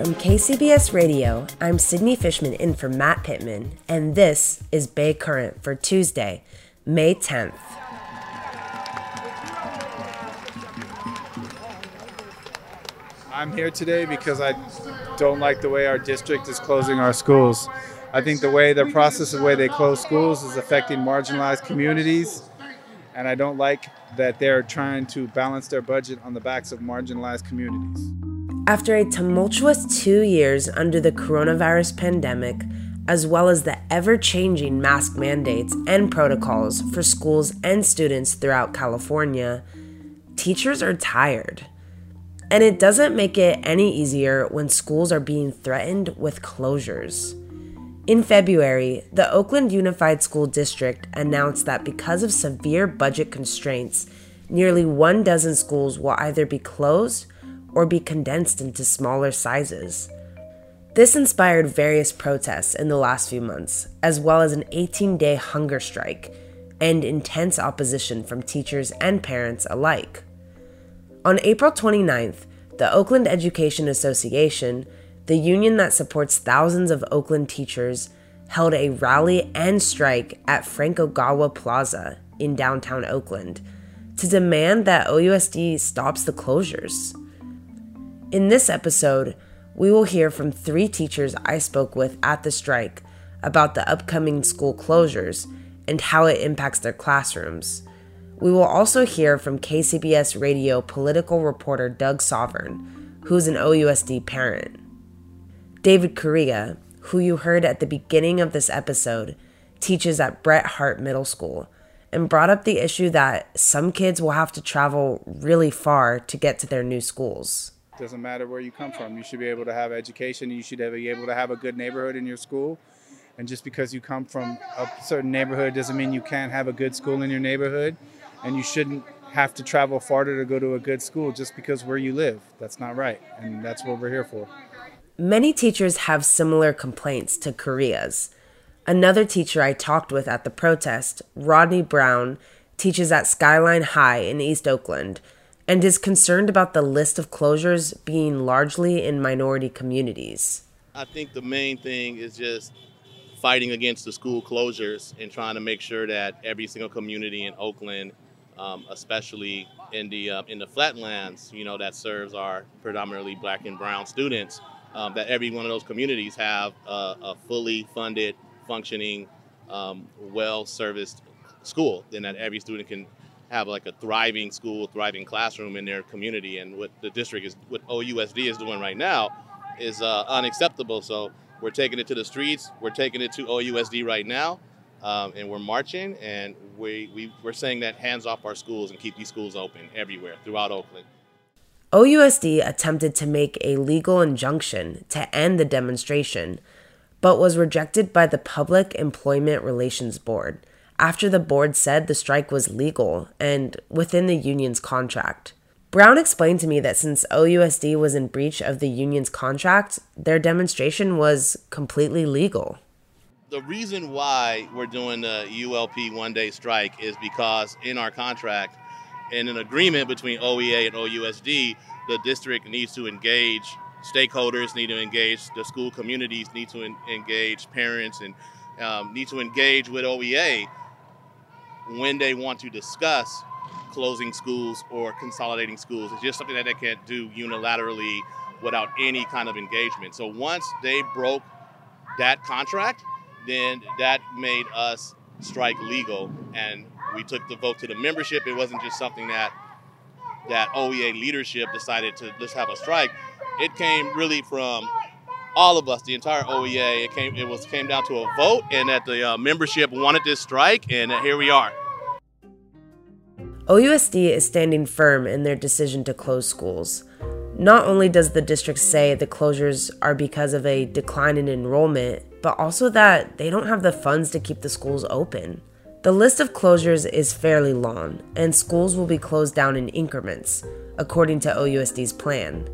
From KCBS Radio, I'm Sydney Fishman in for Matt Pittman, and this is Bay Current for Tuesday, May 10th. I'm here today because I don't like the way our district is closing our schools. I think the way the process of the way they close schools is affecting marginalized communities, and I don't like that they're trying to balance their budget on the backs of marginalized communities. After a tumultuous two years under the coronavirus pandemic, as well as the ever changing mask mandates and protocols for schools and students throughout California, teachers are tired. And it doesn't make it any easier when schools are being threatened with closures. In February, the Oakland Unified School District announced that because of severe budget constraints, nearly one dozen schools will either be closed or be condensed into smaller sizes. This inspired various protests in the last few months, as well as an 18 day hunger strike and intense opposition from teachers and parents alike. On April 29th, the Oakland Education Association, the union that supports thousands of Oakland teachers, held a rally and strike at Frank Ogawa Plaza in downtown Oakland to demand that OUSD stops the closures. In this episode, we will hear from three teachers I spoke with at the strike about the upcoming school closures and how it impacts their classrooms. We will also hear from KCBS radio political reporter Doug Sovern, who's an OUSD parent. David Correa, who you heard at the beginning of this episode, teaches at Bret Harte Middle School and brought up the issue that some kids will have to travel really far to get to their new schools. Doesn't matter where you come from. You should be able to have education. You should be able to have a good neighborhood in your school. And just because you come from a certain neighborhood doesn't mean you can't have a good school in your neighborhood. And you shouldn't have to travel farther to go to a good school just because where you live. That's not right. And that's what we're here for. Many teachers have similar complaints to Correa's. Another teacher I talked with at the protest, Rodney Brown, teaches at Skyline High in East Oakland and is concerned about the list of closures being largely in minority communities. I think the main thing is just fighting against the school closures and trying to make sure that every single community in Oakland, um, especially in the uh, in the flatlands, you know, that serves our predominantly black and brown students, um, that every one of those communities have a, a fully funded, functioning, um, well-serviced school, and that every student can have like a thriving school, thriving classroom in their community. And what the district is, what OUSD is doing right now, is uh, unacceptable. So we're taking it to the streets. We're taking it to OUSD right now, um, and we're marching. And we, we we're saying that hands off our schools and keep these schools open everywhere throughout Oakland. OUSD attempted to make a legal injunction to end the demonstration, but was rejected by the Public Employment Relations Board after the board said the strike was legal and within the union's contract. Brown explained to me that since OUSD was in breach of the union's contract, their demonstration was completely legal. The reason why we're doing the ULP one day strike is because in our contract, in an agreement between OEA and OUSD, the district needs to engage stakeholders, need to engage the school communities, need to engage parents, and um, need to engage with OEA when they want to discuss closing schools or consolidating schools. It's just something that they can't do unilaterally without any kind of engagement. So once they broke that contract, then that made us strike legal and we took the vote to the membership. It wasn't just something that that OEA leadership decided to let's have a strike. It came really from all of us, the entire OEA. It came it was came down to a vote, and that the uh, membership wanted this strike, and here we are. OUSD is standing firm in their decision to close schools. Not only does the district say the closures are because of a decline in enrollment, but also that they don't have the funds to keep the schools open. The list of closures is fairly long, and schools will be closed down in increments, according to OUSD's plan.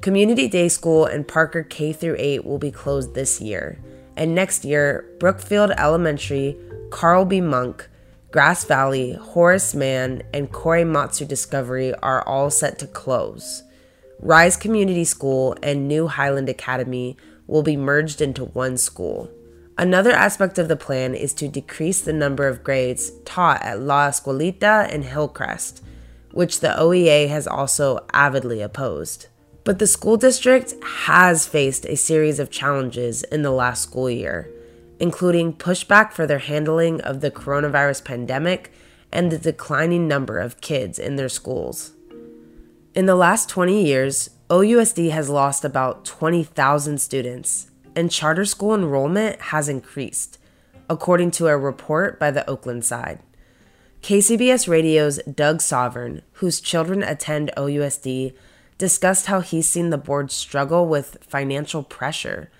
Community Day School and Parker K 8 will be closed this year, and next year, Brookfield Elementary, Carl B. Munck, Grass Valley, Horace Mann, and Korematsu Discovery are all set to close. Rise Community School and New Highland Academy will be merged into one school. Another aspect of the plan is to decrease the number of grades taught at La Escuelita and Hillcrest, which the OEA has also avidly opposed. But the school district has faced a series of challenges in the last school year, including pushback for their handling of the coronavirus pandemic and the declining number of kids in their schools. In the last 20 years, OUSD has lost about 20,000 students and charter school enrollment has increased, according to a report by the Oaklandside. KCBS Radio's Doug Sovern, whose children attend OUSD, discussed how he's seen the board struggle with financial pressure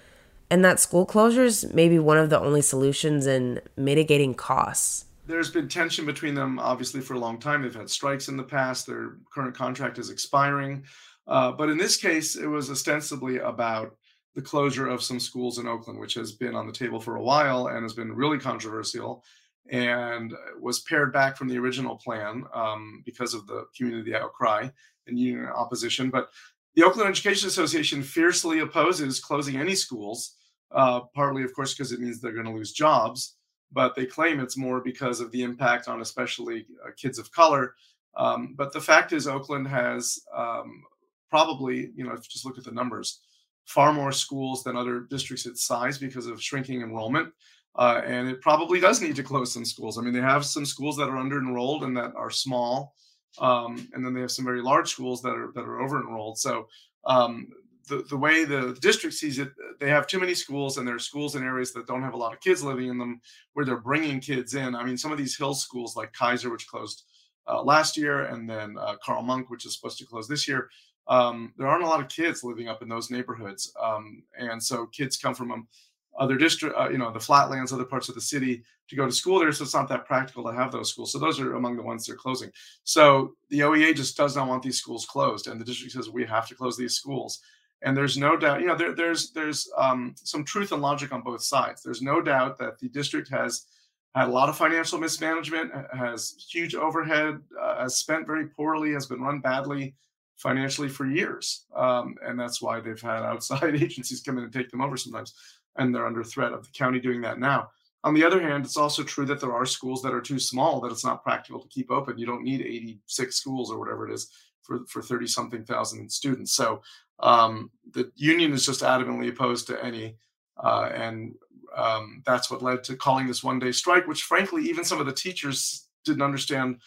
and that school closures may be one of the only solutions in mitigating costs. There's been tension between them, obviously, for a long time. They've had strikes in the past. Their current contract is expiring. Uh, but in this case, it was ostensibly about the closure of some schools in Oakland, which has been on the table for a while and has been really controversial and was pared back from the original plan um, because of the community outcry and union opposition. But the Oakland Education Association fiercely opposes closing any schools, uh, partly, of course, because it means they're going to lose jobs. But they claim it's more because of the impact on especially uh, kids of color. Um, but the fact is, Oakland has um, probably, you know, if you just look at the numbers, far more schools than other districts its size because of shrinking enrollment. Uh, and it probably does need to close some schools. I mean, they have some schools that are under enrolled and that are small, um, and then they have some very large schools that are that are over enrolled. So um, the the way the district sees it, they have too many schools, and there are schools in areas that don't have a lot of kids living in them, where they're bringing kids in. I mean, some of these hill schools like Kaiser, which closed uh, last year, and then uh, Carl Munck, which is supposed to close this year um, there aren't a lot of kids living up in those neighborhoods, um, and so kids come from um, other district, uh, you know, the flatlands, other parts of the city to go to school there. So it's not that practical to have those schools. So those are among the ones they're closing. So the OEA just does not want these schools closed, and the district says we have to close these schools. And there's no doubt, you know, there, there's there's um, some truth and logic on both sides. There's no doubt that the district has had a lot of financial mismanagement, has huge overhead, uh, has spent very poorly, has been run badly financially for years. Um, and that's why they've had outside agencies come in and take them over sometimes. And they're under threat of the county doing that now. On the other hand, it's also true that there are schools that are too small that it's not practical to keep open. You don't need 86 schools or whatever it is for, for 30 something thousand students. So um, the union is just adamantly opposed to any. Uh, and um, that's what led to calling this one day strike, which frankly, even some of the teachers didn't understand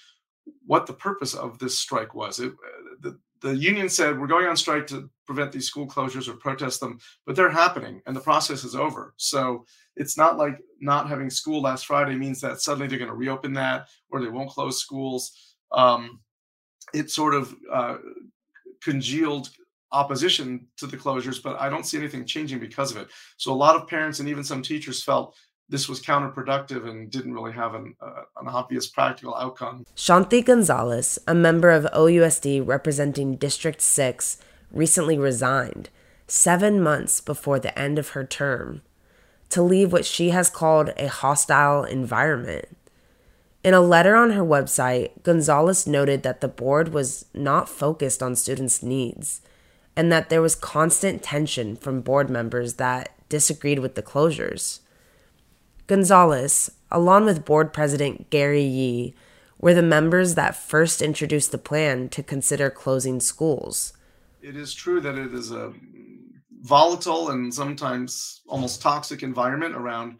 what the purpose of this strike was. It, the, the union said we're going on strike to prevent these school closures or protest them, but they're happening and the process is over. So it's not like not having school last Friday means that suddenly they're going to reopen that or they won't close schools. Um, it sort of uh, congealed opposition to the closures, but I don't see anything changing because of it. So a lot of parents and even some teachers felt this was counterproductive and didn't really have an, uh, an obvious practical outcome. Shanthi Gonzales, a member of OUSD representing District 6, recently resigned seven months before the end of her term to leave what she has called a hostile environment. In a letter on her website, Gonzales noted that the board was not focused on students' needs and that there was constant tension from board members that disagreed with the closures. Gonzales, along with board president Gary Yee, were the members that first introduced the plan to consider closing schools. It is true that it is a volatile and sometimes almost toxic environment around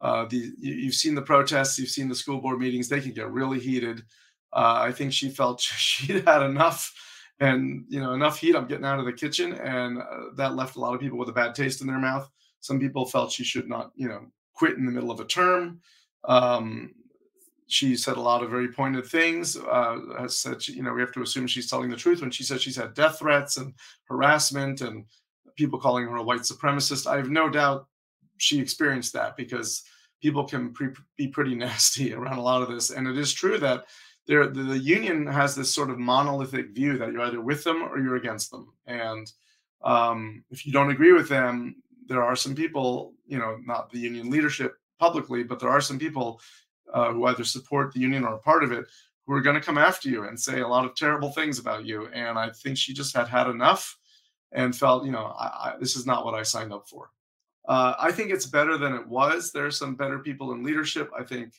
uh, the. You've seen the protests, you've seen the school board meetings; they can get really heated. Uh, I think she felt she'd had enough, and you know enough heat. I'm getting out of the kitchen, and uh, that left a lot of people with a bad taste in their mouth. Some people felt she should not, you know, quit in the middle of a term. Um, she said a lot of very pointed things. Uh, said, she, you know, we have to assume she's telling the truth when she says she's had death threats and harassment and people calling her a white supremacist. I have no doubt she experienced that because people can pre- be pretty nasty around a lot of this. And it is true that there, the, the union has this sort of monolithic view that you're either with them or you're against them. And um, if you don't agree with them, there are some people, you know, not the union leadership publicly, but there are some people uh, who either support the union or are part of it who are going to come after you and say a lot of terrible things about you. And I think she just had had enough and felt, you know, I, I, this is not what I signed up for. Uh, I think it's better than it was. There are some better people in leadership. I think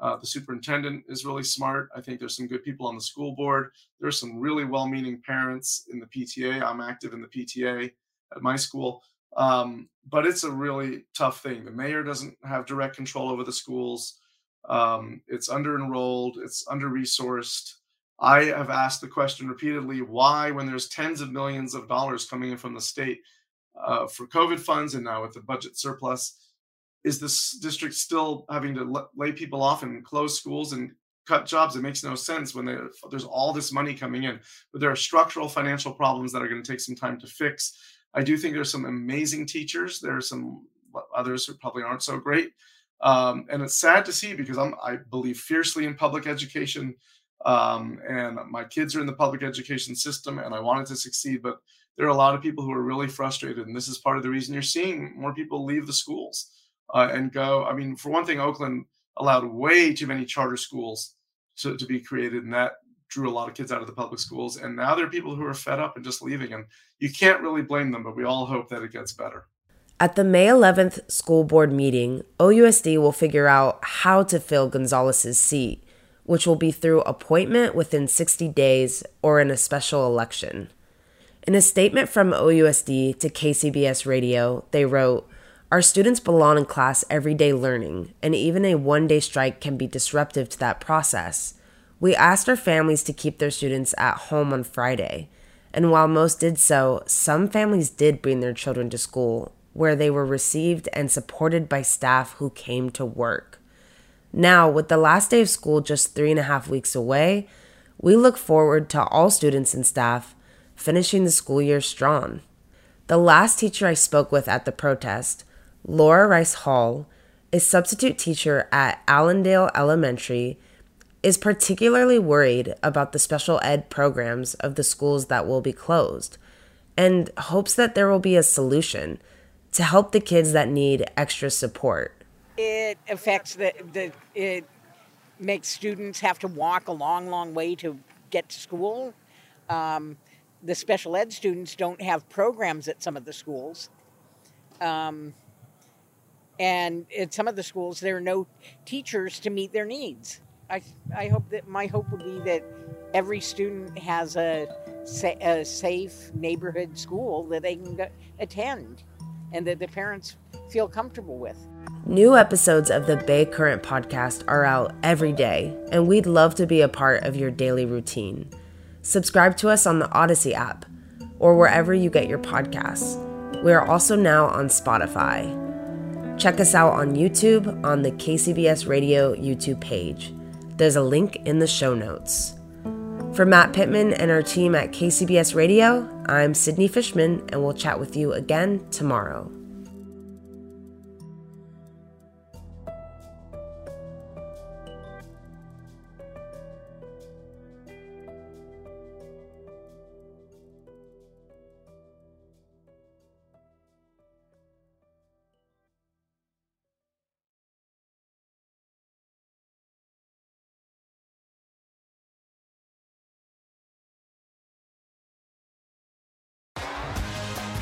uh, the superintendent is really smart. I think there's some good people on the school board. There's some really well-meaning parents in the PTA. I'm active in the PTA at my school, um, but it's a really tough thing. The mayor doesn't have direct control over the schools. Um, it's under enrolled. It's under resourced. I have asked the question repeatedly: Why, when there's tens of millions of dollars coming in from the state uh, for COVID funds, and now with the budget surplus, is this district still having to lay people off and close schools and cut jobs? It makes no sense when there's all this money coming in. But there are structural financial problems that are going to take some time to fix. I do think there's some amazing teachers. There are some others who probably aren't so great. Um, and it's sad to see because I'm, I believe fiercely in public education. Um, and my kids are in the public education system and I wanted to succeed. But there are a lot of people who are really frustrated. And this is part of the reason you're seeing more people leave the schools uh, and go. I mean, for one thing, Oakland allowed way too many charter schools to, to be created. And that drew a lot of kids out of the public schools. And now there are people who are fed up and just leaving. And you can't really blame them, but we all hope that it gets better. At the May 11th school board meeting, OUSD will figure out how to fill Gonzales's seat, which will be through appointment within 60 days or in a special election. In a statement from OUSD to KCBS Radio, they wrote, Our students belong in class everyday learning, and even a one day strike can be disruptive to that process. We asked our families to keep their students at home on Friday, and while most did so, some families did bring their children to school where they were received and supported by staff who came to work. Now, with the last day of school just three and a half weeks away, we look forward to all students and staff finishing the school year strong. The last teacher I spoke with at the protest, Laura Rice Hall, a substitute teacher at Allendale Elementary, is particularly worried about the special ed programs of the schools that will be closed and hopes that there will be a solution to help the kids that need extra support. It affects the, the it makes students have to walk a long, long way to get to school. Um, the special ed students don't have programs at some of the schools. Um, and at some of the schools, there are no teachers to meet their needs. I, I hope that my hope would be that every student has a, a safe neighborhood school that they can attend and that the parents feel comfortable with. New episodes of the Bay Current podcast are out every day, and we'd love to be a part of your daily routine. Subscribe to us on the Odyssey app or wherever you get your podcasts. We are also now on Spotify. Check us out on YouTube on the KCBS Radio YouTube page. There's a link in the show notes. For Matt Pittman and our team at KCBS Radio, I'm Sydney Fishman, and we'll chat with you again tomorrow.